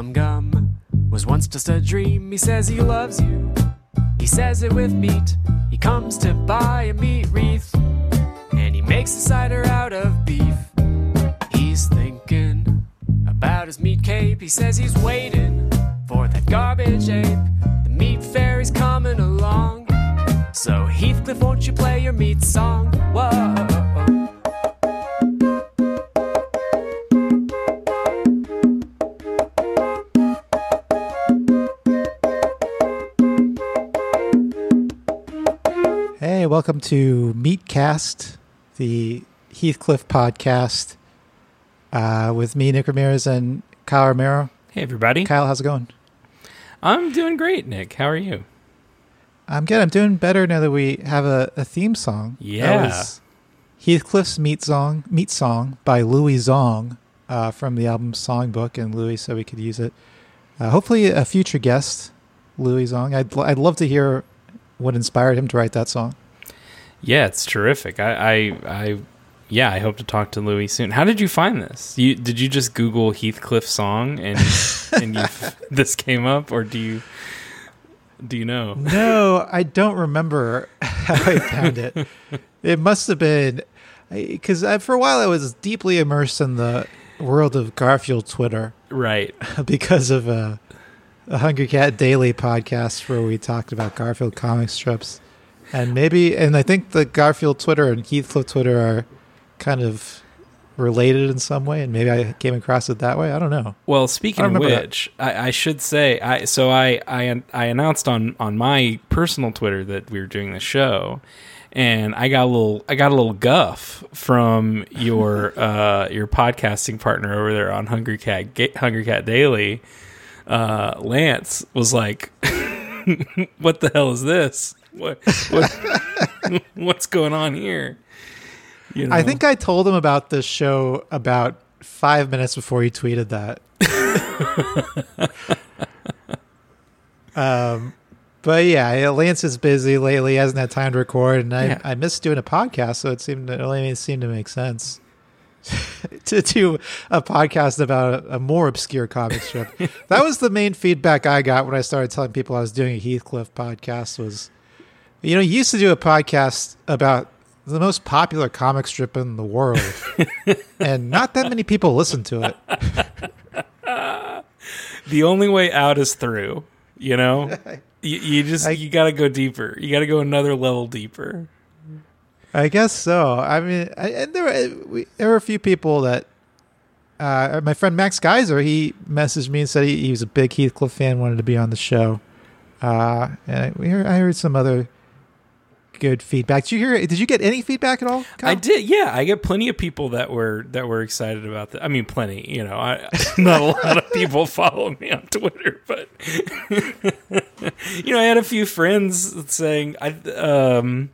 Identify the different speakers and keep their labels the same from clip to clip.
Speaker 1: Gum Gum was once just a dream. He says he loves you. He says it with meat. He comes to buy a meat wreath. And he makes a cider out of beef. He's thinking about his meat cape. He says he's waiting for that garbage ape. The meat fairy's coming along. So Heathcliff, won't you play your meat song? Whoa.
Speaker 2: Welcome to Meatcast, the Heathcliff podcast, uh, with me, Nick Ramirez, and Kyle Romero.
Speaker 3: Hey, everybody.
Speaker 2: Kyle, how's it going?
Speaker 3: I'm doing great, Nick. How are you?
Speaker 2: I'm good. I'm doing better now that we have a, a theme song.
Speaker 3: Yeah.
Speaker 2: Heathcliff's Meat Song, Meat Song by Louie Zong uh, from the album Songbook, and Louie said we could use it. Uh, hopefully, a future guest, Louie Zong. I'd I'd love to hear what inspired him to write that song.
Speaker 3: Yeah, it's terrific. I, I, I, yeah, I hope to talk to Louie soon. How did you find this? You did you just Google Heathcliff song and and you this came up, or do you do you know?
Speaker 2: No, I don't remember how I found it. It must have been because for a while I was deeply immersed in the world of Garfield Twitter
Speaker 3: Right.
Speaker 2: because of uh, a, the Hungry Cat Daily podcast where we talked about Garfield comic strips, and maybe and I think the Garfield Twitter and Heathcliff Twitter are kind of related in some way, and maybe I came across it that way. I don't know.
Speaker 3: Well, speaking of which, I, I should say, I so I, I I announced on on my personal Twitter that we were doing the show, and I got a little I got a little guff from your uh, your podcasting partner over there on Hungry Cat Ga- Hungry Cat Daily. Uh, Lance was like, "What the hell is this? What, what what's going on here?" You know?
Speaker 2: I think I told him about this show about five minutes before he tweeted that. um, but yeah, Lance is busy lately. He hasn't had time to record, and I,
Speaker 3: Yeah.
Speaker 2: I missed doing a podcast, so it seemed it only seemed to make sense to do a podcast about a, a more obscure comic strip. that was the main feedback I got when I started telling people I was doing a Heathcliff podcast. Was you know, you used to do a podcast about the most popular comic strip in the world, and not that many people listen to it.
Speaker 3: the only way out is through. You know, you, you just
Speaker 2: I-
Speaker 3: you got to go deeper. You got to go another level deeper.
Speaker 2: I guess so. I mean, I, and there were we, there were a few people that. Uh, my friend Max Geyser, he messaged me and said he, he was a big Heathcliff fan, wanted to be on the show. Uh, and I, we heard, I heard some other good feedback. Did you hear? Did you get any feedback at all? Kyle?
Speaker 3: I did, yeah. I get plenty of people that were that were excited about that. I mean, plenty. You know, I not a lot of people follow me on Twitter, but you know, I had a few friends saying, I, um,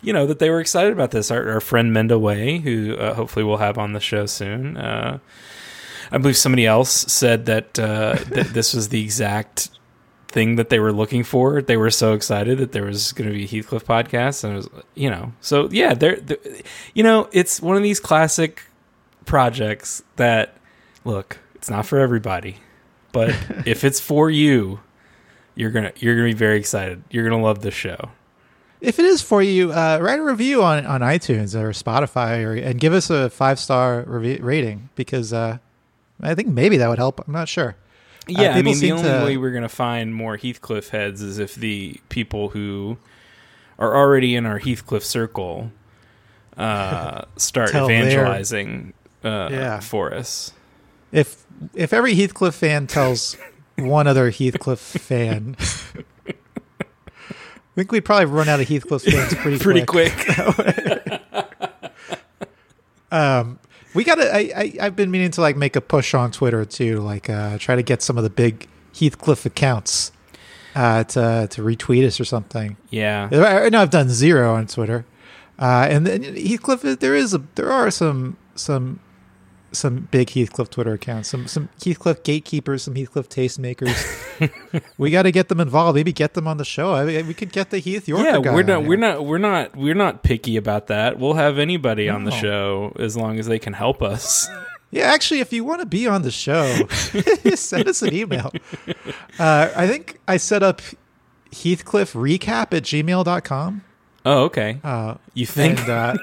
Speaker 3: you know, that they were excited about this. Our, our friend Menda Way, who uh, hopefully we'll have on the show soon. Uh, I believe somebody else said that uh, that this was the exact thing that they were looking for. They were so excited that there was going to be a Heathcliff podcast, and it was, you know, so yeah, they're, you know, it's one of these classic projects that, look, it's not for everybody, but if it's for you, you're gonna you're gonna be very excited. You're gonna love the show.
Speaker 2: If it is for you, uh, write a review on, on iTunes or Spotify, or and give us a five star review rating because uh, I think maybe that would help. I'm not sure.
Speaker 3: Yeah, I mean, the only
Speaker 2: to-
Speaker 3: way we're going to find more Heathcliff heads is if the people who are already in our Heathcliff circle uh, start evangelizing uh,
Speaker 2: Yeah.
Speaker 3: for us.
Speaker 2: If if every Heathcliff fan tells one other Heathcliff fan, I think we'd probably run out of Heathcliff fans pretty
Speaker 3: Pretty
Speaker 2: quick.
Speaker 3: quick.
Speaker 2: Um, we gotta. I, I I've been meaning to like make a push on Twitter too, like uh, try to get some of the big Heathcliff accounts uh, to to retweet us or something.
Speaker 3: yeah.
Speaker 2: I I know I've done zero on Twitter, uh, and then Heathcliff. There is a there are some some some big Heathcliff Twitter accounts, some some Heathcliff gatekeepers, some Heathcliff tastemakers. we got to get them involved. Maybe get them on the show. I mean, we could get the Heath Yorker
Speaker 3: yeah, we're not we're not we're not we're not picky about that. We'll have anybody on the show as long as they can help us.
Speaker 2: Yeah, actually, if you want to be on the show, send us an email. Uh, I think I set up Heathcliff recap at gmail.com.
Speaker 3: Oh, okay.
Speaker 2: Uh,
Speaker 3: You think?
Speaker 2: and, uh,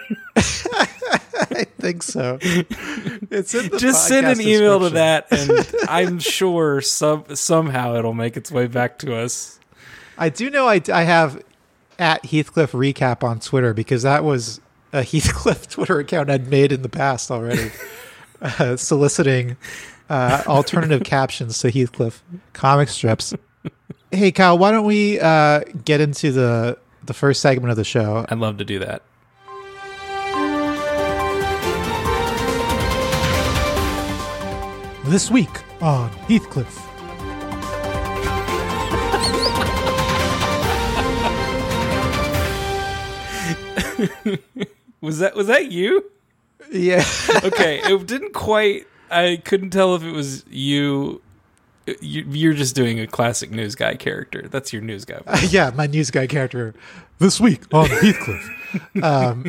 Speaker 2: I think so. It's
Speaker 3: Just send an email to that, and I'm sure some somehow it'll make its way back to us.
Speaker 2: I do know I, I have at Heathcliff recap on Twitter because that was a Heathcliff Twitter account I'd made in the past already, uh, soliciting uh, alternative captions to Heathcliff comic strips. Hey, Kyle, why don't we uh, get into the the first segment of the show?
Speaker 3: I'd love to do that.
Speaker 2: This week on Heathcliff.
Speaker 3: Was that was that you?
Speaker 2: Yeah,
Speaker 3: Okay, it didn't quite. I couldn't tell if it was you. You you're just doing a classic news guy character. That's your news guy. voice.
Speaker 2: yeah, my news guy character this week on Heathcliff. um,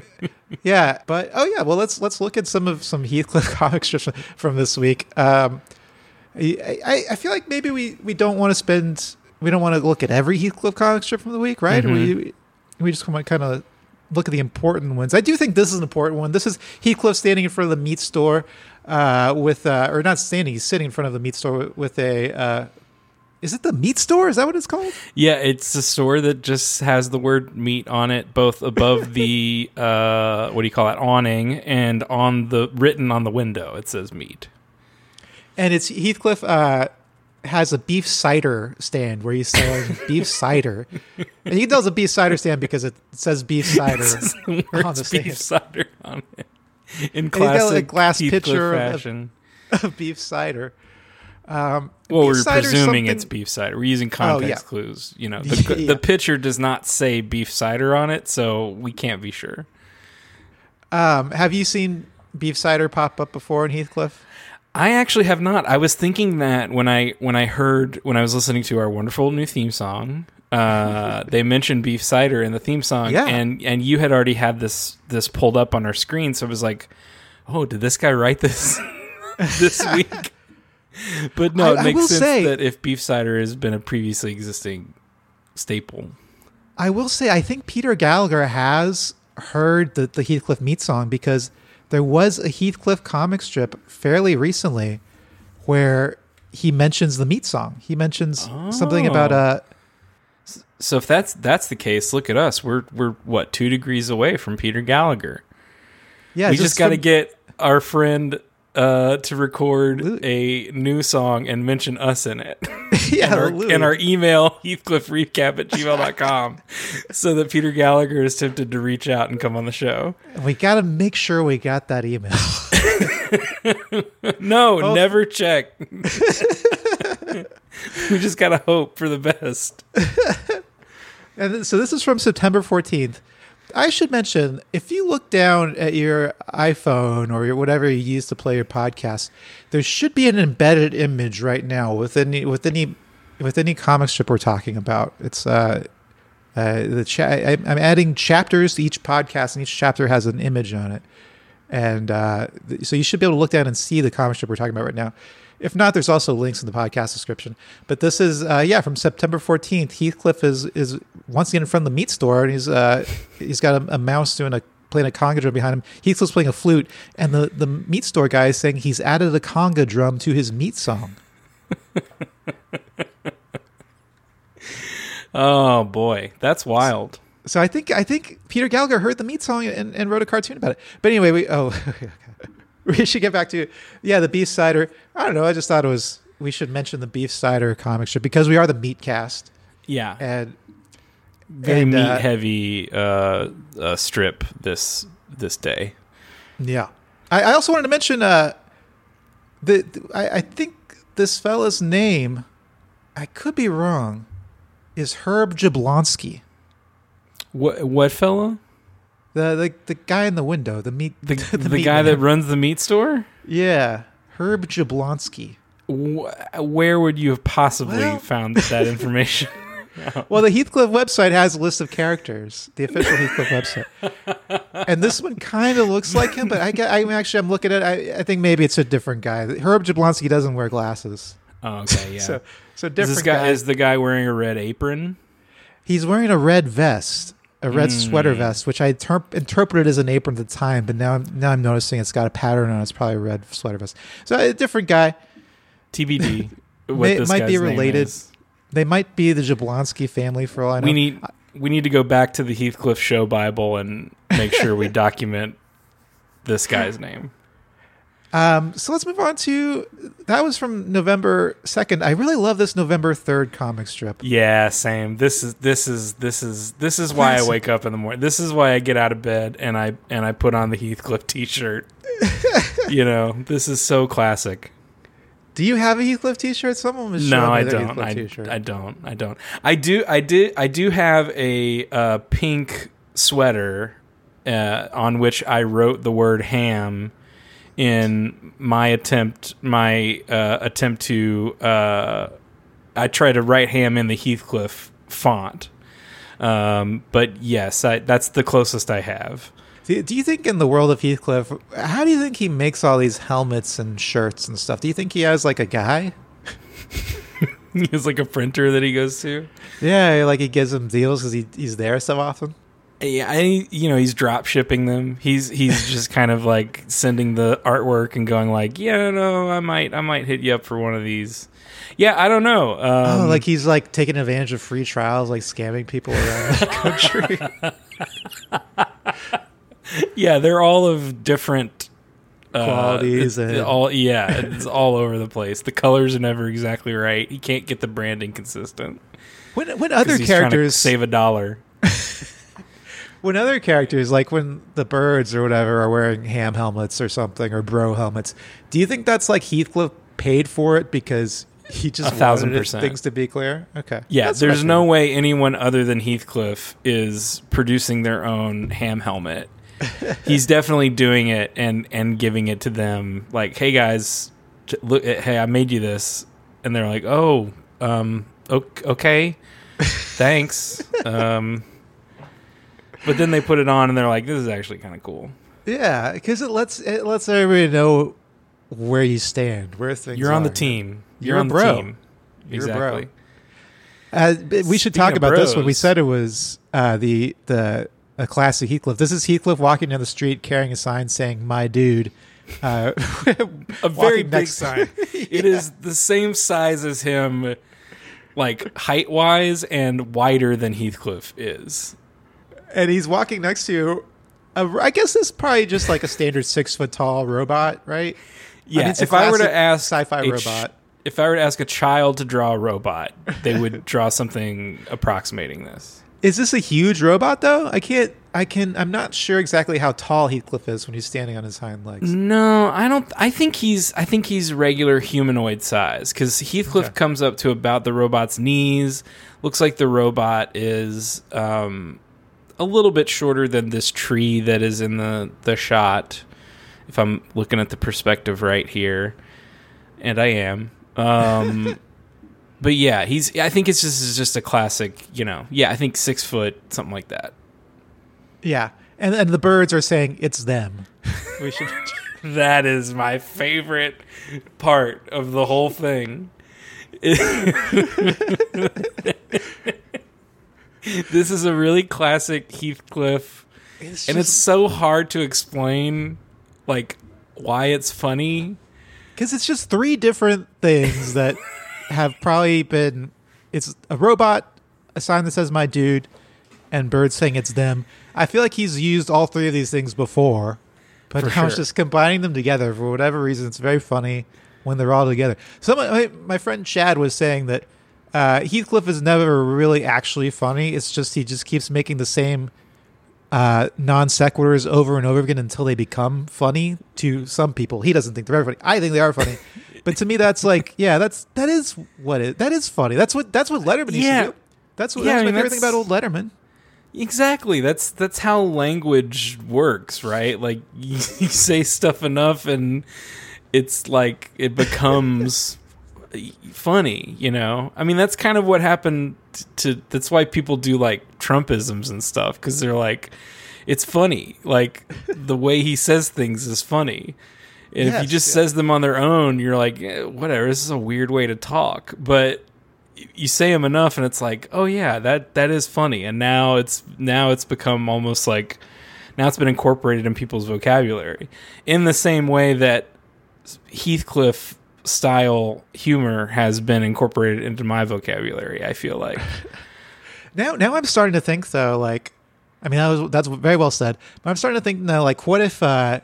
Speaker 2: yeah, but oh yeah, well let's let's look at some of some Heathcliff comic strips from, this week. Um, I, I I feel like maybe we we don't want to spend we don't want to look at every Heathcliff comic strip from the week, right? We we just want to kind of look at the important ones. I do think this is an important one. This is Heathcliff standing in front of the meat store uh, with uh, or not standing, he's sitting in front of the meat store with a. Uh, is it the meat store? Is that what it's called?
Speaker 3: Yeah, it's a store that just has the word meat on it, both above the uh, what do you call it awning and on the written on the window. It says meat.
Speaker 2: And it's Heathcliff uh, has a beef cider stand where he's selling beef cider. And he does a beef cider stand because it says beef cider
Speaker 3: the
Speaker 2: on
Speaker 3: words
Speaker 2: the
Speaker 3: beef
Speaker 2: stand
Speaker 3: cider on it. In
Speaker 2: got, like, a
Speaker 3: classic
Speaker 2: glass
Speaker 3: Heathcliff
Speaker 2: pitcher of-
Speaker 3: fashion.
Speaker 2: of beef cider. Um,
Speaker 3: Well, we're presuming it's beef cider. We're using
Speaker 2: Oh,
Speaker 3: context
Speaker 2: yeah.
Speaker 3: clues. You know, the,
Speaker 2: Yeah.
Speaker 3: the picture does not say beef cider on it, so we can't be sure.
Speaker 2: Um, have you seen beef cider pop up before in Heathcliff?
Speaker 3: I actually have not. I was thinking that when I when I heard when I was listening to our wonderful new theme song, uh, they mentioned beef cider in the theme song,
Speaker 2: Yeah.
Speaker 3: and and you had already had this this pulled up on our screen, so it was like, oh, did this guy write this this week? But no,
Speaker 2: I-
Speaker 3: it makes sense
Speaker 2: say-
Speaker 3: that if beef cider has been a previously existing staple.
Speaker 2: I will say I think Peter Gallagher has heard the, the Heathcliff meat song because there was a Heathcliff comic strip fairly recently where he mentions the meat song. He mentions something about
Speaker 3: Oh. So if that's that's the case, look at us. We're we're what two degrees away from Peter Gallagher.
Speaker 2: yeah,
Speaker 3: we just, got to
Speaker 2: some-
Speaker 3: get our friend uh, to record
Speaker 2: Ooh.
Speaker 3: a new song and mention us in it.
Speaker 2: yeah,
Speaker 3: and, our, and our email, heathcliffrecap at gmail.com, so that Peter Gallagher is tempted to reach out and come on the show.
Speaker 2: we got to make sure we got that email.
Speaker 3: No,
Speaker 2: Oh.
Speaker 3: never check. we just got to hope for the best.
Speaker 2: And so this is from September 14th. I should mention if you look down at your iPhone or your, whatever you use to play your podcast, there should be an embedded image right now with any with any with any comic strip we're talking about. It's uh, uh the cha- I, I'm adding chapters to each podcast, and each chapter has an image on it, and uh, th- so you should be able to look down and see the comic strip we're talking about right now. If not, there's also links in the podcast description. But this is, uh, yeah, from September 14th. Heathcliff is is once again in front of the meat store, and he's uh, he's got a, a mouse doing a playing a conga drum behind him. Heathcliff's playing a flute, and the the meat store guy is saying he's added a conga drum to his meat song.
Speaker 3: Oh boy, that's wild.
Speaker 2: So I think I think Peter Gallagher heard the meat song and, and wrote a cartoon about it. But anyway, we oh we should get back to yeah the beef cider. I don't know. I just thought it was we should mention the beef cider comic strip because we are the meat cast
Speaker 3: Yeah,
Speaker 2: and
Speaker 3: very
Speaker 2: and,
Speaker 3: meat
Speaker 2: uh,
Speaker 3: heavy uh, uh, strip this this day.
Speaker 2: Yeah. I, I also wanted to mention uh the, the- I, I think this fella's name, I could be wrong, is Herb Jablonski.
Speaker 3: What what fella?
Speaker 2: The the, the guy in the window, the meat
Speaker 3: The the,
Speaker 2: meat
Speaker 3: guy
Speaker 2: man.
Speaker 3: that runs the meat store.
Speaker 2: Yeah. Herb Jablonski.
Speaker 3: Wh- Where would you have possibly
Speaker 2: Well-
Speaker 3: found that information?
Speaker 2: Well, the Heathcliff website has a list of characters, the official Heathcliff website, and this one kind of looks like him. But I, get, I actually, I'm looking at. I, I think maybe it's a different guy. Herb Jablonski doesn't wear glasses,
Speaker 3: Oh, okay, yeah.
Speaker 2: so so
Speaker 3: is
Speaker 2: different
Speaker 3: this guy,
Speaker 2: guy.
Speaker 3: is the guy wearing a red apron?
Speaker 2: He's wearing a red vest, a red
Speaker 3: Mm.
Speaker 2: sweater vest, which I ter- interpreted as an apron at the time, but now I'm now I'm noticing it's got a pattern on it. It's probably a red sweater vest. So a different guy.
Speaker 3: TBD. what
Speaker 2: May-
Speaker 3: this
Speaker 2: might be related.
Speaker 3: is.
Speaker 2: They might be the Jablonski family for all I know.
Speaker 3: We need we need to go back to the Heathcliff Show Bible and make sure we document this guy's name.
Speaker 2: Um, so let's move on to that was from November second. I really love this November third comic strip.
Speaker 3: Yeah, same. This is this is this is this is why I wake up in the morning. This is why I get out of bed and I and I put on the Heathcliff T-shirt. you know, this is so classic.
Speaker 2: Do you have a Heathcliff T-shirt? Someone was
Speaker 3: No, I don't. I. I don't. I don't. I do. I did. I do have a uh, pink sweater uh, on which I wrote the word ham in my attempt. My uh, attempt to. Uh, I try to write ham in the Heathcliff font. Um, but yes, I, that's the closest I have.
Speaker 2: Do, do you think in the world of Heathcliff, how do you think he makes all these helmets and shirts and stuff? Do you think he has like a guy?
Speaker 3: It's like a printer that he goes to.
Speaker 2: Yeah, like he gives them deals because he, he's there so often.
Speaker 3: Yeah, I you know he's drop shipping them. He's he's just kind of like sending the artwork and going like, yeah, no, I might I might hit you up for one of these. Yeah, I don't know. Um,
Speaker 2: oh, like he's like taking advantage of free trials, like scamming people around the country.
Speaker 3: yeah, they're all of different uh,
Speaker 2: Qualities and-
Speaker 3: all yeah, it's all over the place. The colors are never exactly right. He can't get the branding consistent.
Speaker 2: when when other
Speaker 3: he's trying to
Speaker 2: characters
Speaker 3: save a dollar.
Speaker 2: when other characters like when the birds or whatever are wearing ham helmets or something or bro helmets, do you think that's like Heathcliff paid for it because he just
Speaker 3: A thousand
Speaker 2: wanted
Speaker 3: percent.
Speaker 2: things to be clear? Okay,
Speaker 3: Yeah,
Speaker 2: That's
Speaker 3: there's no way anyone other than Heathcliff is producing their own ham helmet. He's definitely doing it and and giving it to them. Like, hey guys, look, hey, I made you this, and they're like, oh, um, okay, thanks. um, but then they put it on and they're like, this is actually kind of cool.
Speaker 2: Yeah, because it lets it lets everybody know where you stand, where things.
Speaker 3: You're on the team.
Speaker 2: You're
Speaker 3: You're,
Speaker 2: a
Speaker 3: on
Speaker 2: bro.
Speaker 3: the team.
Speaker 2: You're a bro.
Speaker 3: exactly.
Speaker 2: Uh, we should
Speaker 3: Speaking
Speaker 2: talk
Speaker 3: of
Speaker 2: about this one. We said it was uh, the the a classic Heathcliff. This is Heathcliff walking down the street carrying a sign saying "My dude." Uh,
Speaker 3: a very big
Speaker 2: next-
Speaker 3: sign. It is the same size as him, like height wise, and wider than Heathcliff is.
Speaker 2: And he's walking next to. A, I guess this is probably just like a standard six foot tall robot, right?
Speaker 3: Yeah,
Speaker 2: mean,
Speaker 3: if I were to ask
Speaker 2: sci-fi
Speaker 3: ch-
Speaker 2: robot.
Speaker 3: if I were to ask a child to draw a robot, they would draw something approximating this.
Speaker 2: Is this a huge robot though? I can't. I can. I'm not sure exactly how tall Heathcliff is when he's standing on his hind legs.
Speaker 3: No, I don't. I think he's. I think he's regular humanoid size because Heathcliff
Speaker 2: Okay.
Speaker 3: comes up to about the robot's knees. Looks like the robot is um, a little bit shorter than this tree that is in the the shot. If I'm looking at the perspective right here, and I am. Um, but yeah, he's. I think it's just it's just a classic. You know. Yeah, I think six foot, something like that.
Speaker 2: Yeah, and and the birds are saying it's them. We should.
Speaker 3: That is my favorite part of the whole thing. This is a really classic Heathcliff,
Speaker 2: It's
Speaker 3: and it's so hard to explain, like why it's funny.
Speaker 2: because it's just three different things that have probably been. It's a robot, a sign that says "My dude," and birds saying it's them. I feel like he's used all three of these things before, but
Speaker 3: For
Speaker 2: now it's just combining them together for whatever reason. It's very funny when they're all together. Someone, my, my friend Chad was saying that uh, Heathcliff is never really actually funny. It's just he just keeps making the same uh, non sequiturs over and over again until they become funny to some people. He doesn't think they're very funny. I think they are funny, but to me, that's like, yeah, that's that is what it that is funny. That's what that's what Letterman used
Speaker 3: Yeah.
Speaker 2: to do. That's what
Speaker 3: Yeah,
Speaker 2: that's
Speaker 3: I
Speaker 2: my
Speaker 3: mean,
Speaker 2: favorite thing about old Letterman.
Speaker 3: Exactly. That's that's how language works, right? Like you, you say stuff enough, and it's like it becomes funny, you know. I mean, that's kind of what happened to. That's why people do like Trumpisms and stuff because they're like, it's funny. Like the way he says things is funny. And if he just
Speaker 2: yeah.
Speaker 3: says them on their own, you're like, eh, whatever. This is a weird way to talk, but you say them enough, and it's like, oh yeah, that that is funny. And now it's now it's become almost like now it's been incorporated in people's vocabulary in the same way that Heathcliff style humor has been incorporated into my vocabulary. I feel like
Speaker 2: Now, now I'm starting to think though, like, I mean, that was that's very well said. But I'm starting to think now, like, what if uh,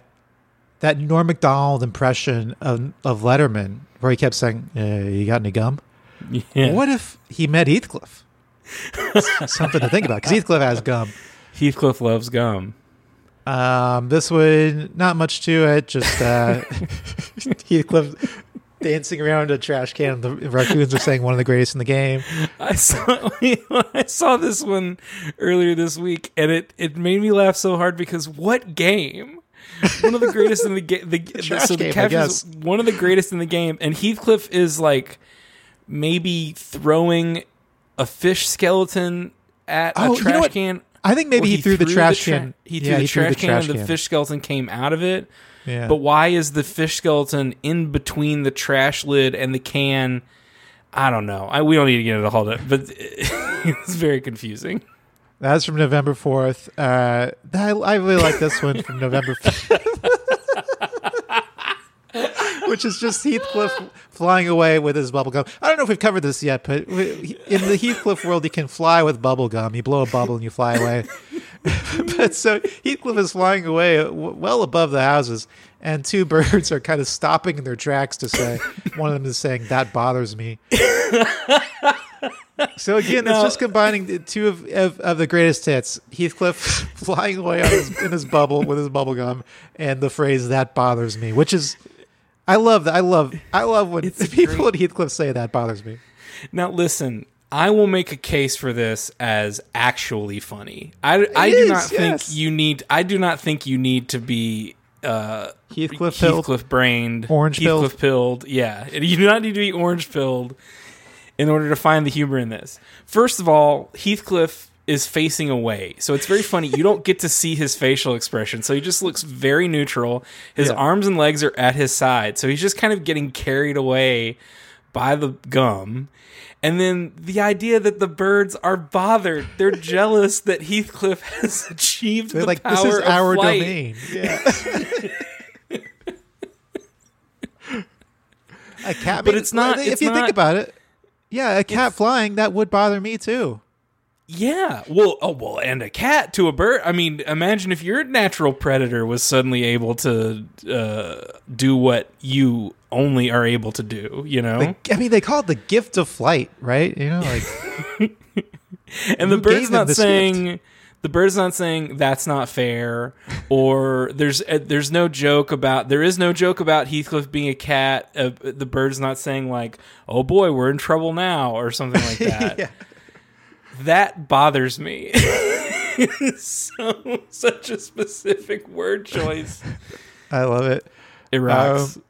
Speaker 2: that Norm Macdonald impression of of Letterman, where he kept saying, uh, "You got any gum?"
Speaker 3: yeah.
Speaker 2: What if he met Heathcliff? Something to think about because Heathcliff has gum.
Speaker 3: Heathcliff loves gum.
Speaker 2: Um, this one, not much to it. Just uh, Heathcliff dancing around a trash can. The raccoons are saying one of the greatest in the game.
Speaker 3: I saw I saw this one earlier this week, and it it made me laugh so hard because what game? One of the greatest in the game. The,
Speaker 2: trash
Speaker 3: so the
Speaker 2: game, I guess.
Speaker 3: is one of the greatest in the game, and Heathcliff is like maybe throwing a fish skeleton at
Speaker 2: Oh,
Speaker 3: a
Speaker 2: you know
Speaker 3: trash can.
Speaker 2: I think maybe
Speaker 3: or
Speaker 2: he, threw the trash
Speaker 3: tra-
Speaker 2: can.
Speaker 3: He threw
Speaker 2: yeah,
Speaker 3: the
Speaker 2: he
Speaker 3: trash
Speaker 2: threw the
Speaker 3: can,
Speaker 2: trash
Speaker 3: and the fish skeleton came out of it.
Speaker 2: Yeah.
Speaker 3: But why is the fish skeleton in between the trash lid and the can? I don't know. I, we don't need to get into all that, but it's very confusing.
Speaker 2: That's from November 4th. Uh, I, I really like this one from November 5th. Which is just Heathcliff flying away with his bubblegum. I don't know if we've covered this yet, but in the Heathcliff world, you can fly with bubblegum. You blow a bubble and you fly away. but so Heathcliff is flying away uh, w- well above the houses, and two birds are kind of stopping in their tracks to say, one of them is saying, That bothers me. So again, it's just combining the two of, of, of the greatest hits: Heathcliff flying away on his, in his bubble with his bubble gum, and the phrase "that bothers me," which is, I love that. I love, I love when people at Heathcliff say that bothers me.
Speaker 3: Now, listen, I will make a case for this as actually funny. I, I do
Speaker 2: is,
Speaker 3: not
Speaker 2: yes.
Speaker 3: think you need. I do not think you need to be uh,
Speaker 2: Heathcliff.
Speaker 3: Heathcliff brained,
Speaker 2: Orange.
Speaker 3: Heathcliff pilled. Yeah, you do not need to be orange pilled in order to find the humor in this. First of all, Heathcliff is facing away, so it's very funny. You don't get to see his facial expression, so he just looks very neutral. His
Speaker 2: Yeah.
Speaker 3: arms and legs are at his side, so he's just kind of getting carried away by the gum. And then the idea that the birds are bothered, they're jealous that Heathcliff has achieved
Speaker 2: They're
Speaker 3: the
Speaker 2: like,
Speaker 3: power
Speaker 2: "This is our
Speaker 3: flight."
Speaker 2: domain." Yeah. a cat,
Speaker 3: But it's not-
Speaker 2: If
Speaker 3: it's
Speaker 2: you
Speaker 3: not-
Speaker 2: think about it, yeah, a cat flying that would bother me too.
Speaker 3: Yeah. Well, oh well, and a cat to a bird. I mean, imagine if your natural predator was suddenly able to uh, do what you only are able to do. You know,
Speaker 2: I mean, they call it the gift of flight, right? You know, like
Speaker 3: and the bird's not saying. The bird's not saying that's not fair, or there's uh, there's no joke about there is no joke about Heathcliff being a cat. Uh, the bird's not saying like, "Oh boy, we're in trouble now" or something like that.
Speaker 2: yeah.
Speaker 3: That bothers me. So such a specific word choice.
Speaker 2: I love it.
Speaker 3: It rocks.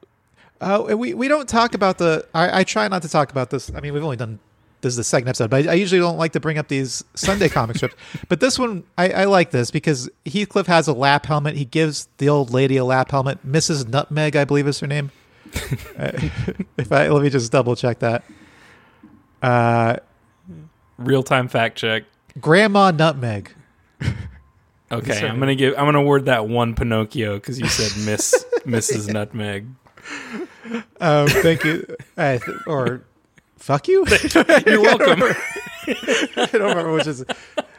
Speaker 2: Oh, and we, we don't talk about the. I, I try not to talk about this. I mean, we've only done this is the second episode, but I, I usually don't like to bring up these Sunday comic strips. But this one, I, I like this because Heathcliff has a lap helmet. He gives the old lady a lap helmet. Mrs. Nutmeg, I believe is her name. Uh, if I let me just double check that. Uh,
Speaker 3: Real time fact check.
Speaker 2: Grandma Nutmeg.
Speaker 3: Okay,
Speaker 2: Sorry.
Speaker 3: I'm gonna give. I'm gonna award that one Pinocchio because you said Miss Mrs. Nutmeg.
Speaker 2: Um, thank you. Uh, or fuck you.
Speaker 3: You're welcome.
Speaker 2: I don't remember which is.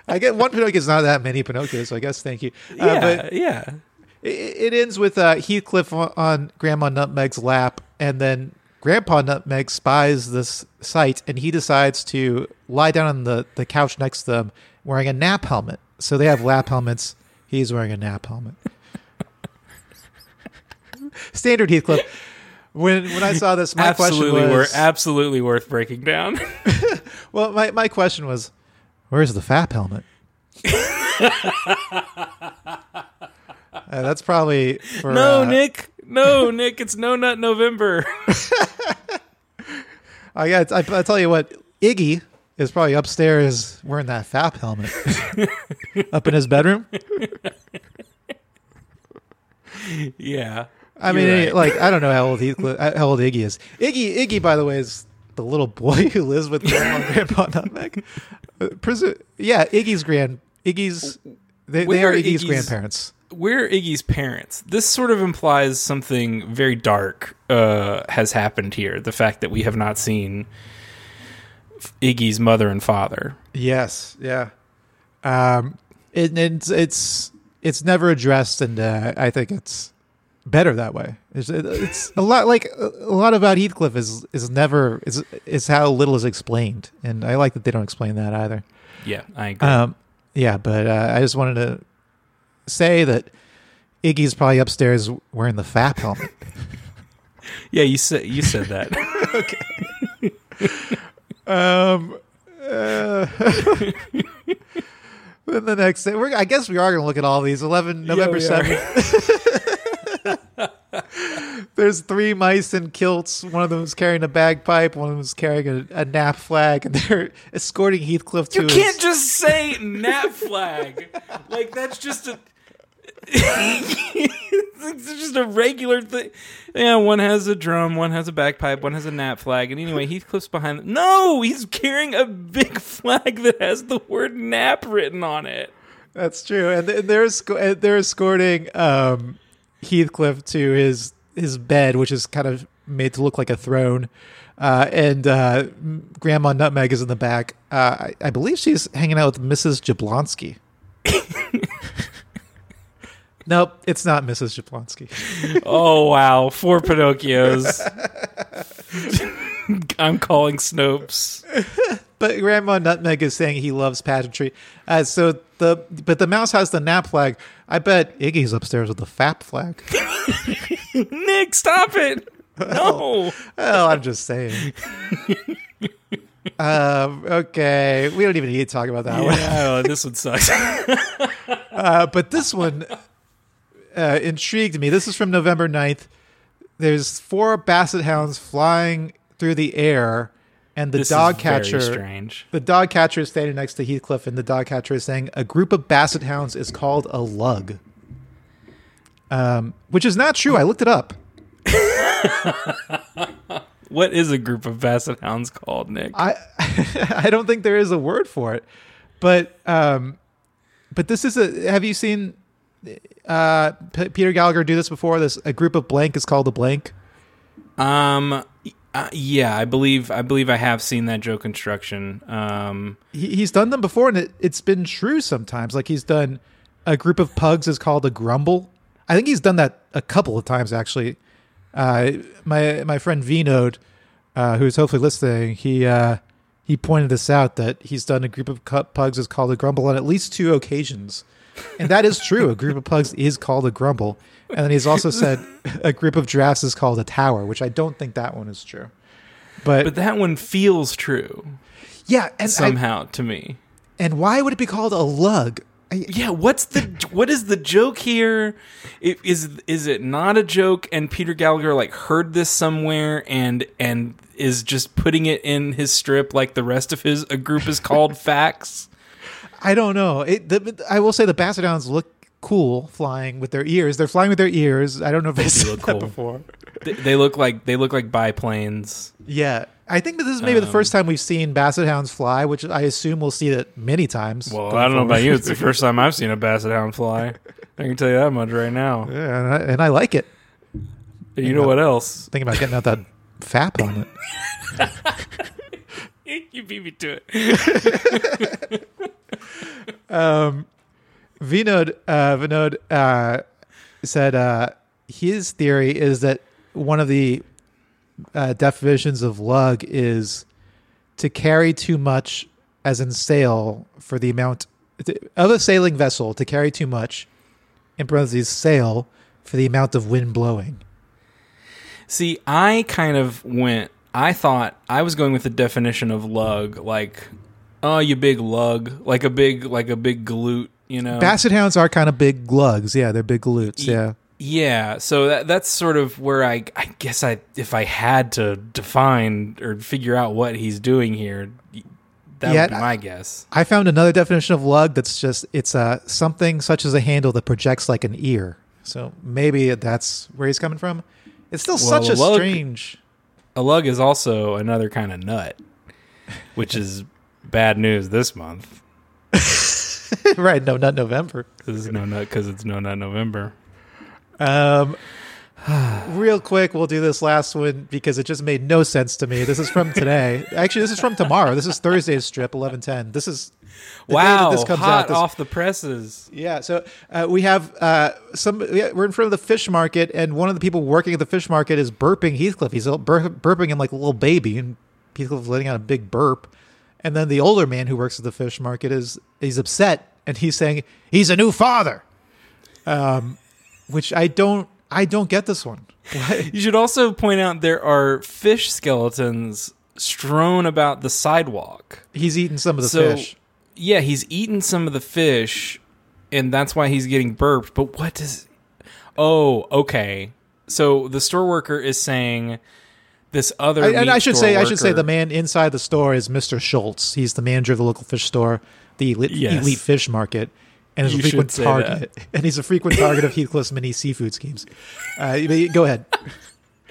Speaker 2: I get one Pinocchio is not that many Pinocchios, so I guess thank you. Uh,
Speaker 3: yeah,
Speaker 2: but
Speaker 3: yeah.
Speaker 2: it, it ends with uh, Heathcliff on, on Grandma Nutmeg's lap, and then Grandpa Nutmeg spies this sight, and he decides to lie down on the, the couch next to them wearing a nap helmet. So they have lap helmets. He's wearing a nap helmet. Standard Heathcliff. When when I saw this, my
Speaker 3: absolutely
Speaker 2: question was
Speaker 3: worth. Absolutely worth breaking down.
Speaker 2: well, my, my question was, where's the FAP helmet? Uh, that's probably for
Speaker 3: no,
Speaker 2: uh,
Speaker 3: Nick. No, Nick. It's No Nut November.
Speaker 2: I got. I, I tell you what, Iggy is probably upstairs wearing that FAP helmet, up in his bedroom.
Speaker 3: Yeah.
Speaker 2: I mean,
Speaker 3: right.
Speaker 2: like I don't know how old uh, how old Iggy is. Iggy, Iggy, by the way, is the little boy who lives with Grandma and Grandpa Nutmeg. Uh, presu- yeah, Iggy's grand. Iggy's. They, they are Iggy's,
Speaker 3: Iggy's-
Speaker 2: grandparents.
Speaker 3: We're Iggy's parents. This sort of implies something very dark uh, has happened here. The fact that we have not seen Iggy's mother and father.
Speaker 2: Yes. Yeah. Um. It, it's it's it's never addressed, and uh, I think it's better that way. It's, it's a lot like a lot about Heathcliff is is never is is how little is explained, and I like that they don't explain that either.
Speaker 3: Yeah, I agree.
Speaker 2: Um, yeah, but uh, I just wanted to say that Iggy's probably upstairs wearing the FAP helmet.
Speaker 3: yeah, you said you said that.
Speaker 2: um, uh, then the next day, we're, I guess we are going to look at all these. Eleven November seventh. There's three mice in kilts. One of them is carrying a bagpipe. One of them is carrying a, a nap flag, and they're escorting Heathcliff to
Speaker 3: you can't just say nap flag. like that's just a. it's just a regular thing. Yeah, one has a drum, one has a bagpipe, one has a nap flag, and anyway, Heathcliff's behind. Them. No, he's carrying a big flag that has the word "nap" written on it.
Speaker 2: That's true, and they're esco- they're escorting um, Heathcliff to his his bed, which is kind of made to look like a throne. Uh, and uh, Grandma Nutmeg is in the back. Uh, I, I believe she's hanging out with Mrs. Jablonski. Nope, it's not Mrs. Jablonski.
Speaker 3: Oh wow, four Pinocchios. I'm calling Snopes.
Speaker 2: But Grandma Nutmeg is saying he loves pageantry. Uh, so the but the mouse has the nap flag. I bet Iggy's upstairs with the FAP flag.
Speaker 3: Nick, stop it! No.
Speaker 2: Well, I'm just saying. um, okay, we don't even need to talk about that one.
Speaker 3: Yeah, oh, this one sucks.
Speaker 2: Uh, but this one uh, intrigued me. This is from November 9th. There's four basset hounds flying through the air, and the
Speaker 3: This
Speaker 2: dog catcher.
Speaker 3: strange.
Speaker 2: The dog catcher is standing next to Heathcliff, and the dog catcher is saying, "A group of basset hounds is called a lug," um, which is not true. I looked it up.
Speaker 3: What is a group of basset hounds called, Nick?
Speaker 2: I I don't think there is a word for it, but um, but this is a. Have you seen uh P- Peter Gallagher do this before? This a group of blank is called a blank.
Speaker 3: Um, uh, yeah, I believe I believe I have seen that joke construction. Um,
Speaker 2: He, he's done them before, and it, it's been true sometimes. Like he's done a group of pugs is called a grumble. I think he's done that a couple of times actually. Uh, my my friend Vinod, uh, who's hopefully listening, he uh, he pointed this out that he's done a group of pugs is called a grumble on at least two occasions, and that is true. a group of pugs is called a grumble, and then he's also said a group of giraffes is called a tower, which I don't think that one is true. But,
Speaker 3: but that one feels true
Speaker 2: yeah, and I,
Speaker 3: somehow to me.
Speaker 2: and why would it be called a lug? I,
Speaker 3: Yeah, what's the what is the joke here? It, is is it not a joke? And Peter Gallagher like heard this somewhere and and is just putting it in his strip like the rest of his a group is called Facts.
Speaker 2: I don't know. It, the, I will say the basset hounds look cool flying with their ears. They're flying with their ears. I don't know if I've
Speaker 3: do
Speaker 2: seen
Speaker 3: look
Speaker 2: that
Speaker 3: cool.
Speaker 2: before.
Speaker 3: They, they look like they look like biplanes.
Speaker 2: Yeah, I think that this is maybe the
Speaker 3: Um,
Speaker 2: first time we've seen basset hounds fly, which I assume we'll see that many times.
Speaker 3: Well, I don't know about you. It's the first time I've seen a basset hound fly. I can tell you that much right now.
Speaker 2: Yeah, and I, and I like it.
Speaker 3: You know what else?
Speaker 2: Thinking about getting out that fap on it.
Speaker 3: You beat me to it.
Speaker 2: Um, Vinod uh, Vinod uh, said uh, his theory is that one of the uh, definitions of lug is to carry too much, as in sail, for the amount of a sailing vessel to carry too much, in parentheses, sail for the amount of wind blowing.
Speaker 3: See, I kind of went. I thought I was going with the definition of lug, like, oh, you big lug, like a big, like a big glute, you know.
Speaker 2: Basset hounds are kind of big lugs. Yeah, they're big glutes.
Speaker 3: Ye-
Speaker 2: Yeah.
Speaker 3: Yeah, so that, that's sort of where I, I guess I, if I had to define or figure out what he's doing here, that
Speaker 2: Yeah,
Speaker 3: would be my guess.
Speaker 2: I found another definition of lug that's just it's uh, something such as a handle that projects like an ear. So maybe that's where he's coming from. It's still
Speaker 3: Well,
Speaker 2: such a
Speaker 3: lug-
Speaker 2: strange.
Speaker 3: A lug is also another kind of nut, which is bad news this month.
Speaker 2: right? No, not November.
Speaker 3: This is no nut because it's no nut November.
Speaker 2: Um, real quick, we'll do this last one because it just made no sense to me. This is from today. Actually, this is from tomorrow. This is Thursday's strip, eleven ten. This is
Speaker 3: wow,
Speaker 2: this comes
Speaker 3: hot
Speaker 2: out. This,
Speaker 3: off the presses.
Speaker 2: Yeah, so uh, we have uh, some. Yeah, we're in front of the fish market, and one of the people working at the fish market is burping Heathcliff. He's burping him like a little baby, and Heathcliff's letting out a big burp. And then the older man who works at the fish market is he's upset, and he's saying he's a new father. Um, which I don't, I don't get this one.
Speaker 3: You should also point out there are fish skeletons strewn about the sidewalk.
Speaker 2: He's eating some of the
Speaker 3: So-
Speaker 2: fish.
Speaker 3: Yeah, he's eaten some of the fish, and that's why he's getting burped. But what does? Oh, okay. So the store worker is saying this other.
Speaker 2: I, and I should say, I should say, the man inside the store is Mr. Schultz. He's the manager of the local fish store, the elite,
Speaker 3: Yes.
Speaker 2: elite fish market, and is
Speaker 3: You
Speaker 2: a frequent target. And he's a frequent target of Heathcliff's mini seafood schemes. Uh, go ahead.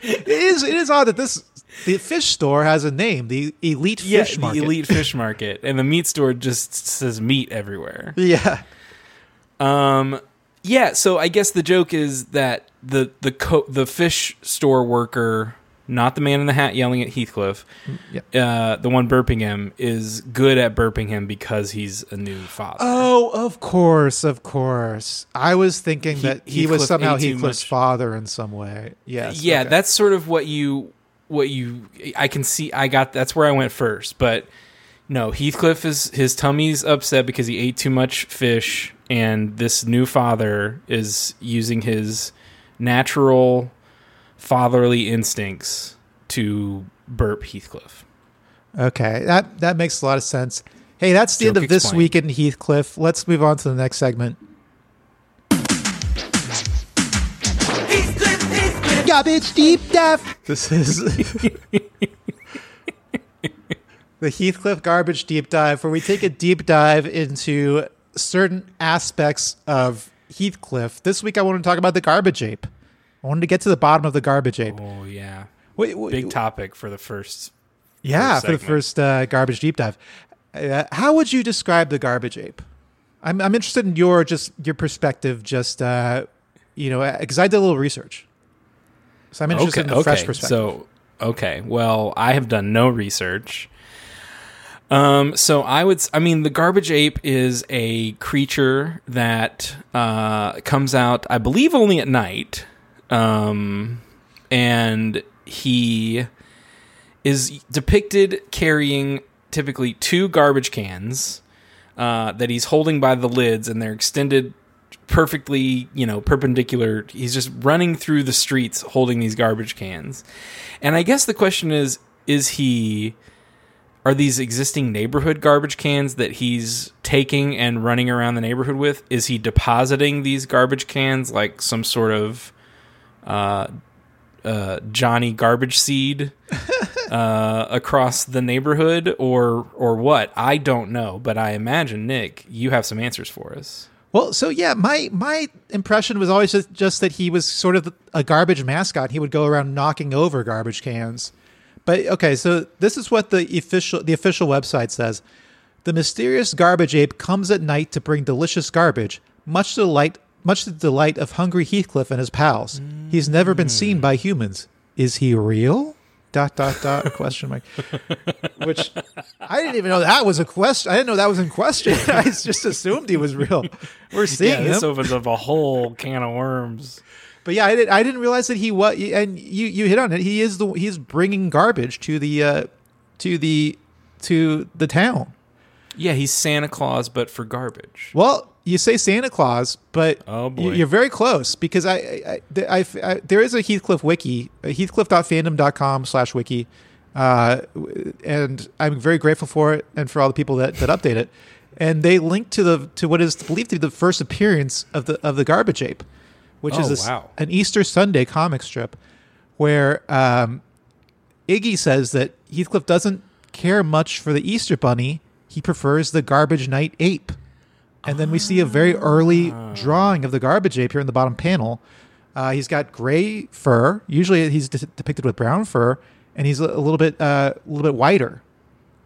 Speaker 2: It is it is odd that this the fish store has a name, the Elite
Speaker 3: yeah,
Speaker 2: Fish
Speaker 3: the
Speaker 2: Market.
Speaker 3: elite fish market, and the meat store just says meat everywhere.
Speaker 2: Yeah.
Speaker 3: Um, yeah. So I guess the joke is that the the co- the fish store worker, not the man in the hat yelling at Heathcliff, uh, the one burping him, is good at burping him because he's a new father.
Speaker 2: Oh, of course, of course. I was thinking
Speaker 3: He-
Speaker 2: that he was somehow Heathcliff's
Speaker 3: much.
Speaker 2: father in some way. Yes.
Speaker 3: yeah,
Speaker 2: okay.
Speaker 3: that's sort of what you what you I can see. I got that's where I went first, but no, Heathcliff is his tummy's upset because he ate too much fish, and this new father is using his natural fatherly instincts to burp Heathcliff.
Speaker 2: Okay, that that makes a lot of sense. Hey, that's the end
Speaker 3: Joke
Speaker 2: of this
Speaker 3: explained.
Speaker 2: week in Heathcliff. Let's move on to the next segment. Heathcliff Heathcliff Garbage deep dive. This is the Heathcliff garbage deep dive, where we take a deep dive into certain aspects of Heathcliff. This week, I want to talk about the garbage ape. I wanted to get to the bottom of the garbage ape.
Speaker 3: Oh yeah,
Speaker 2: Wait, wait,
Speaker 3: big topic for the first.
Speaker 2: yeah,
Speaker 3: first
Speaker 2: for the first uh, garbage deep dive. Uh, how would you describe the garbage ape? I'm I'm interested in your just your perspective. Just uh, you know, because I did a little research, so I'm interested in a fresh perspective.
Speaker 3: So, okay. Well, I have done no research. Um, so I would, I mean, the garbage ape is a creature that uh, comes out, I believe, only at night. Um, and he is depicted carrying typically two garbage cans uh, that he's holding by the lids, and they're extended perfectly, you know, perpendicular. He's just running through the streets holding these garbage cans. And I guess the question is is he are these existing neighborhood garbage cans that he's taking and running around the neighborhood with is he depositing these garbage cans like some sort of uh uh, Johnny Garbage Seed uh, across the neighborhood, or or what? I don't know, but I imagine Nick, you have some answers for us.
Speaker 2: Well, so yeah, my my impression was always just, just that he was sort of a garbage mascot. He would go around knocking over garbage cans. But okay, so this is what the official the official website says. The mysterious garbage ape comes at night to bring delicious garbage, much to the delight much to the delight of hungry Heathcliff and his pals. He's never been seen by humans. Is he real? Dot dot dot question mark. Which I didn't even know that was a question. I didn't know that was in question. I just assumed he was real. We're seeing
Speaker 3: Yeah, this
Speaker 2: him.
Speaker 3: opens up a whole can of worms.
Speaker 2: But yeah, I, did, I didn't realize that he was, and you you hit on it. He is the he's bringing garbage to the uh, to the to the town.
Speaker 3: Yeah, he's Santa Claus, but for garbage.
Speaker 2: Well, you say Santa Claus, but
Speaker 3: Oh,
Speaker 2: you're very close because I, I, I, I- there is a Heathcliff wiki, heathcliff.fandom.com slash wiki, uh, and I'm very grateful for it and for all the people that, that update it. And they link to the to what is believed to be the first appearance of the of the garbage ape, which
Speaker 3: Oh,
Speaker 2: is
Speaker 3: wow.
Speaker 2: an Easter Sunday comic strip where um, Iggy says that Heathcliff doesn't care much for the Easter Bunny. He prefers the Garbage Night Ape. And then we see a very early drawing of the Garbage Ape here in the bottom panel. Uh, he's got gray fur. Usually he's de- depicted with brown fur, and he's a, little bit uh, a little bit whiter,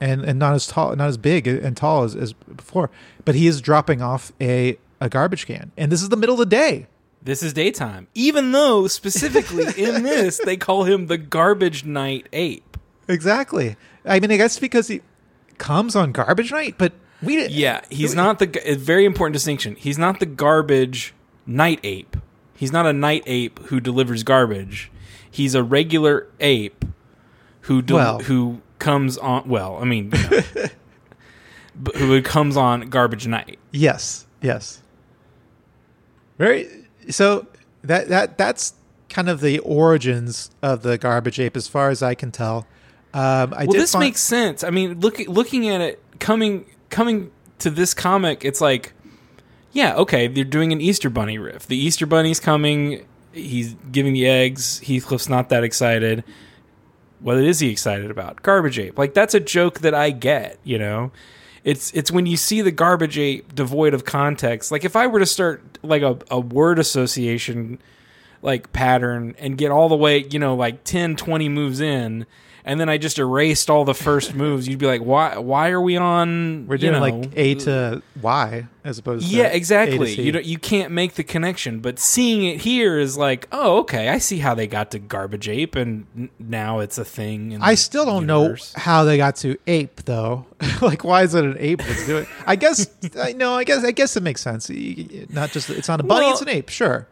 Speaker 2: and and not as tall, not as big and tall as, as before. But he is dropping off a a garbage can, and this is the middle of the day.
Speaker 3: This is daytime. Even though specifically in this they call him the garbage night ape.
Speaker 2: Exactly. I mean, I guess because he comes on garbage night, but we.
Speaker 3: Yeah, he's not the very important distinction. He's not the garbage night ape. He's not a night ape who delivers garbage. He's a regular ape who del-
Speaker 2: Well.
Speaker 3: who comes on. Well, I mean, you know, but who comes on garbage night.
Speaker 2: Yes. Yes. Very. So that that that's kind of the origins of the garbage ape, as far as I can tell. Um, I
Speaker 3: well, this
Speaker 2: find-
Speaker 3: makes sense. I mean, look looking at it coming coming to this comic, it's like, yeah, okay, they're doing an Easter Bunny riff. The Easter Bunny's coming. He's giving the eggs. Heathcliff's not that excited. What is he excited about? Garbage ape. Like that's a joke that I get. You know, it's it's when you see the garbage ape devoid of context. Like if I were to start like a, a word association like pattern and get all the way, you know, like 10, 20 moves in, and then I just erased all the first moves, you'd be like, why why are we on
Speaker 2: we're
Speaker 3: you
Speaker 2: doing
Speaker 3: know,
Speaker 2: like A to Y as opposed to
Speaker 3: yeah,
Speaker 2: A to
Speaker 3: exactly.
Speaker 2: C.
Speaker 3: You don't, you can't make the connection, but seeing it here is like, oh, okay, I see how they got to garbage ape, and now it's a thing. In
Speaker 2: I still don't
Speaker 3: universe.
Speaker 2: know how they got to ape though. like, why is it an ape that's doing? it? I guess I know. I guess I guess it makes sense. Not just it's not a bunny;
Speaker 3: Well-
Speaker 2: it's an ape. Sure.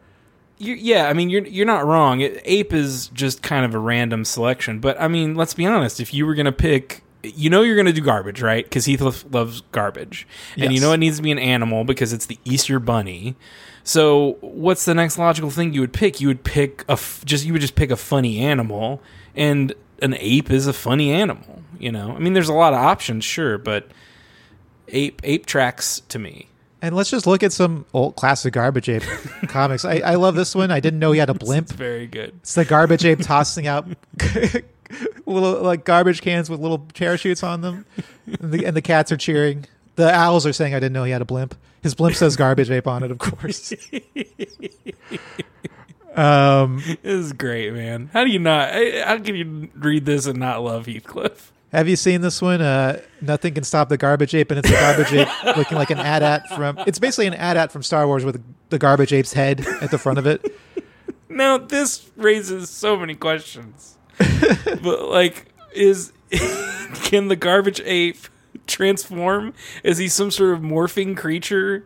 Speaker 3: You yeah, I mean, you're you're not wrong. It, ape is just kind of a random selection, but I mean, let's be honest. If you were gonna pick, you know, you're gonna do garbage, right? Because Heathcliff loves garbage, and you know it needs to be an animal because it's the Easter Bunny. So, what's the next logical thing you would pick? You would pick a f- just you would just pick a funny animal, and an ape is a funny animal. You know, I mean, there's a lot of options, sure, but ape ape tracks to me.
Speaker 2: And let's just look at some old classic garbage ape comics. I, I love this one. I didn't know he had a blimp.
Speaker 3: It's very good.
Speaker 2: It's the garbage ape tossing out little like garbage cans with little parachutes on them, and the, and the cats are cheering. The owls are saying, "I didn't know he had a blimp." His blimp says "garbage ape" on it, of course. um,
Speaker 3: This is great, man. How do you not? How can you read this and not love Heathcliff?
Speaker 2: Have you seen this one? Uh, Nothing can stop the garbage ape, and it's a garbage ape looking like an AT-AT from. It's basically an AT-AT from Star Wars with the garbage ape's head at the front of it.
Speaker 3: Now this raises so many questions. but like, is can the garbage ape transform? Is he some sort of morphing creature?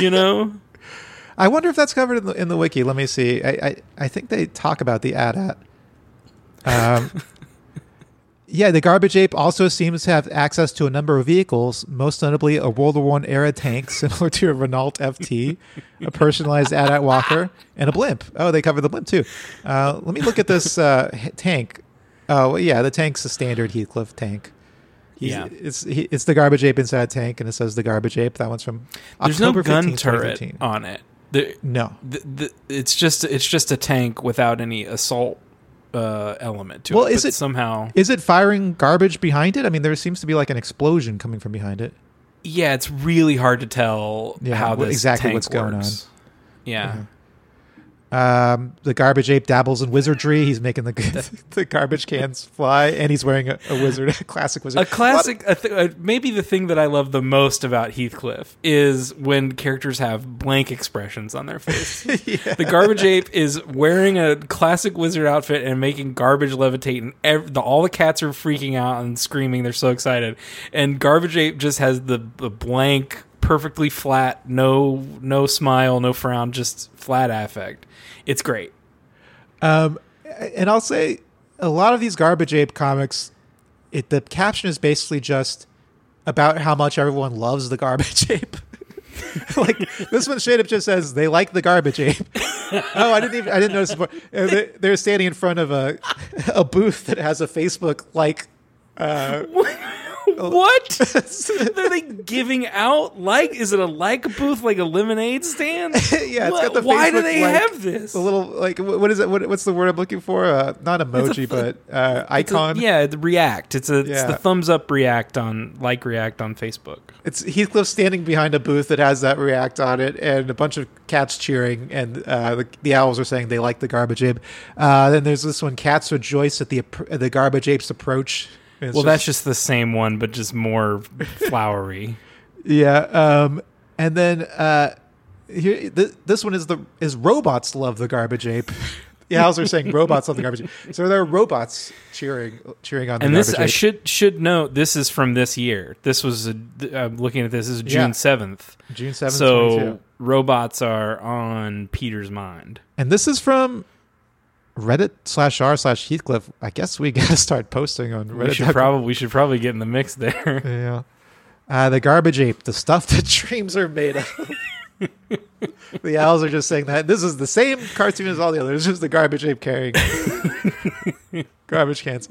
Speaker 3: You know?
Speaker 2: I wonder if that's covered in the in the wiki. Let me see. I I, I think they talk about the AT-AT. Um, yeah, the garbage ape also seems to have access to a number of vehicles, most notably a World War One era tank similar to a Renault FT, a personalized AT-AT walker, and a blimp. Oh, they cover the blimp too. Uh, let me look at this uh, tank. Oh, yeah, the tank's a standard Heathcliff tank. He's-
Speaker 3: Yeah.
Speaker 2: it's he, it's the garbage ape inside a tank, and it says the garbage ape. That one's from
Speaker 3: There's
Speaker 2: October
Speaker 3: no gun
Speaker 2: 15,
Speaker 3: turret on it. The,
Speaker 2: No,
Speaker 3: the, the, it's just it's just a tank without any assault uh, element to it.
Speaker 2: Well,
Speaker 3: is
Speaker 2: it-
Speaker 3: somehow?
Speaker 2: Is it firing garbage behind it? I mean, there seems to be like an explosion coming from behind it.
Speaker 3: yeah, it's really hard to tell
Speaker 2: Yeah,
Speaker 3: how this
Speaker 2: exactly what's going
Speaker 3: works. Yeah.
Speaker 2: Um, the garbage ape dabbles in wizardry. He's making the the garbage cans fly, and he's wearing a, a wizard, a classic wizard.
Speaker 3: A classic, a th- uh, maybe the thing that I love the most about Heathcliff is when characters have blank expressions on their face. The garbage ape is wearing a classic wizard outfit and making garbage levitate, and ev- the, all the cats are freaking out and screaming. They're so excited, and garbage ape just has the, the blank, perfectly flat, no no smile, no frown, just flat affect. It's great.
Speaker 2: Um, and I'll say a lot of these garbage ape comics, it the caption is basically just about how much everyone loves the garbage ape. like this one straight up just says they like the garbage ape. oh, I didn't even I didn't notice before. Uh, they- They're standing in front of a a booth that has a Facebook like uh,
Speaker 3: what? Are they giving out like? Is it a like booth like a lemonade stand?
Speaker 2: yeah, it's got the
Speaker 3: Why do they
Speaker 2: like,
Speaker 3: have this?
Speaker 2: A little like what is it? What, what's the word I'm looking for? Uh, not emoji,
Speaker 3: a
Speaker 2: but uh,
Speaker 3: It's a-
Speaker 2: icon.
Speaker 3: yeah, the React. It's a it's
Speaker 2: Yeah.
Speaker 3: the thumbs up React on like React on Facebook.
Speaker 2: It's Heathcliff standing behind a booth that has that React on it, and a bunch of cats cheering, and uh, the, the owls are saying they like the garbage ape. Uh, then there's this one: cats rejoice at the the garbage ape's approach. It's
Speaker 3: Well,
Speaker 2: just-
Speaker 3: that's just the same one, but just more flowery.
Speaker 2: yeah. Um, and then uh, here, th- this one is the is robots love the garbage ape. The owls are saying robots love the garbage ape. So there are robots cheering cheering on the
Speaker 3: And
Speaker 2: garbage
Speaker 3: this,
Speaker 2: ape.
Speaker 3: I should should note, this is from this year. This was, a, I'm looking at this, this is June seventh.
Speaker 2: June seventh.
Speaker 3: So robots are on Peter's mind.
Speaker 2: And this is from Reddit slash r slash Heathcliff. I guess we gotta start posting on Reddit.
Speaker 3: We should probably we should probably get in the mix there.
Speaker 2: yeah. Uh, the garbage ape, the stuff that dreams are made of. the owls are just saying that this is the same cartoon as all the others. It's just the garbage ape carrying garbage cans.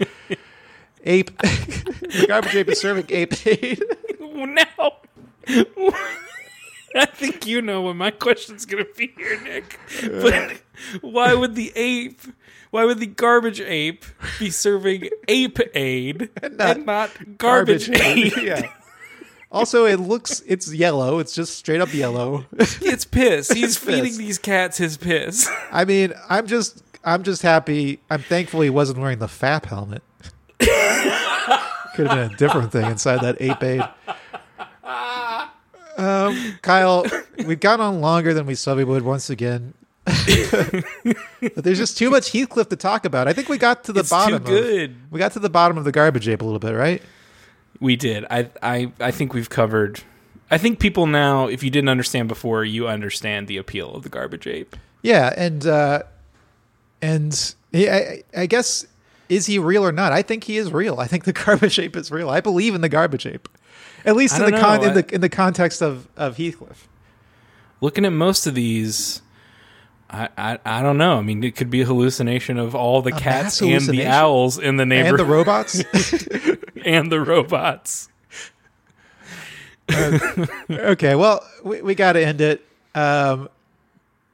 Speaker 2: Ape, the garbage ape is serving ape aid.
Speaker 3: now, I think you know what my question's gonna be here, Nick. Uh. But why would the ape? Why would the garbage ape be serving ape aid and
Speaker 2: not
Speaker 3: not, garbage, aid?
Speaker 2: yeah. Also, it looks it's yellow. It's just straight up yellow.
Speaker 3: It's piss. He's
Speaker 2: It's
Speaker 3: feeding
Speaker 2: piss.
Speaker 3: these cats his piss.
Speaker 2: I mean, I'm just I'm just happy. I'm thankful he wasn't wearing the FAP helmet. Could have been a different thing inside that ape aid. Um, Kyle, we've gone on longer than we said we would once again. but there's just too much Heathcliff to talk about. I think we got to the
Speaker 3: It's too
Speaker 2: bottom. of-
Speaker 3: good.
Speaker 2: we got to the bottom of the garbage ape a little bit, right?
Speaker 3: We did. I I I think we've covered. I think people now, if you didn't understand before, you understand the appeal of the garbage ape.
Speaker 2: Yeah, and uh, and he, I, I guess is he real or not? I think he is real. I think the garbage ape is real. I believe in the garbage ape, at least in the con- in the in the context of of Heathcliff.
Speaker 3: Looking at most of these, I I, I don't know. I mean, it could be a hallucination of all the
Speaker 2: mass
Speaker 3: cats and the owls in the neighborhood,
Speaker 2: And the robots.
Speaker 3: and the robots.
Speaker 2: okay, well, we, we got to end it. Um,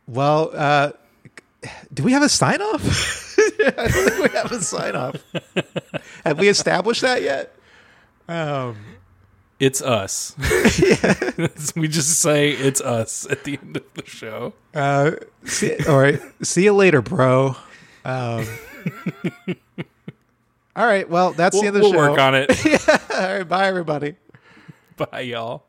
Speaker 2: well, uh, do we have a sign off? I don't think we have a sign off. have we established that yet? Um,
Speaker 3: It's us. we just say it's us at the end of the show.
Speaker 2: Uh, see, all right. See you later, bro. Um, all right. Well, that's
Speaker 3: We'll,
Speaker 2: the end of the
Speaker 3: we'll
Speaker 2: show.
Speaker 3: work on it.
Speaker 2: all right. Bye, everybody.
Speaker 3: Bye, y'all.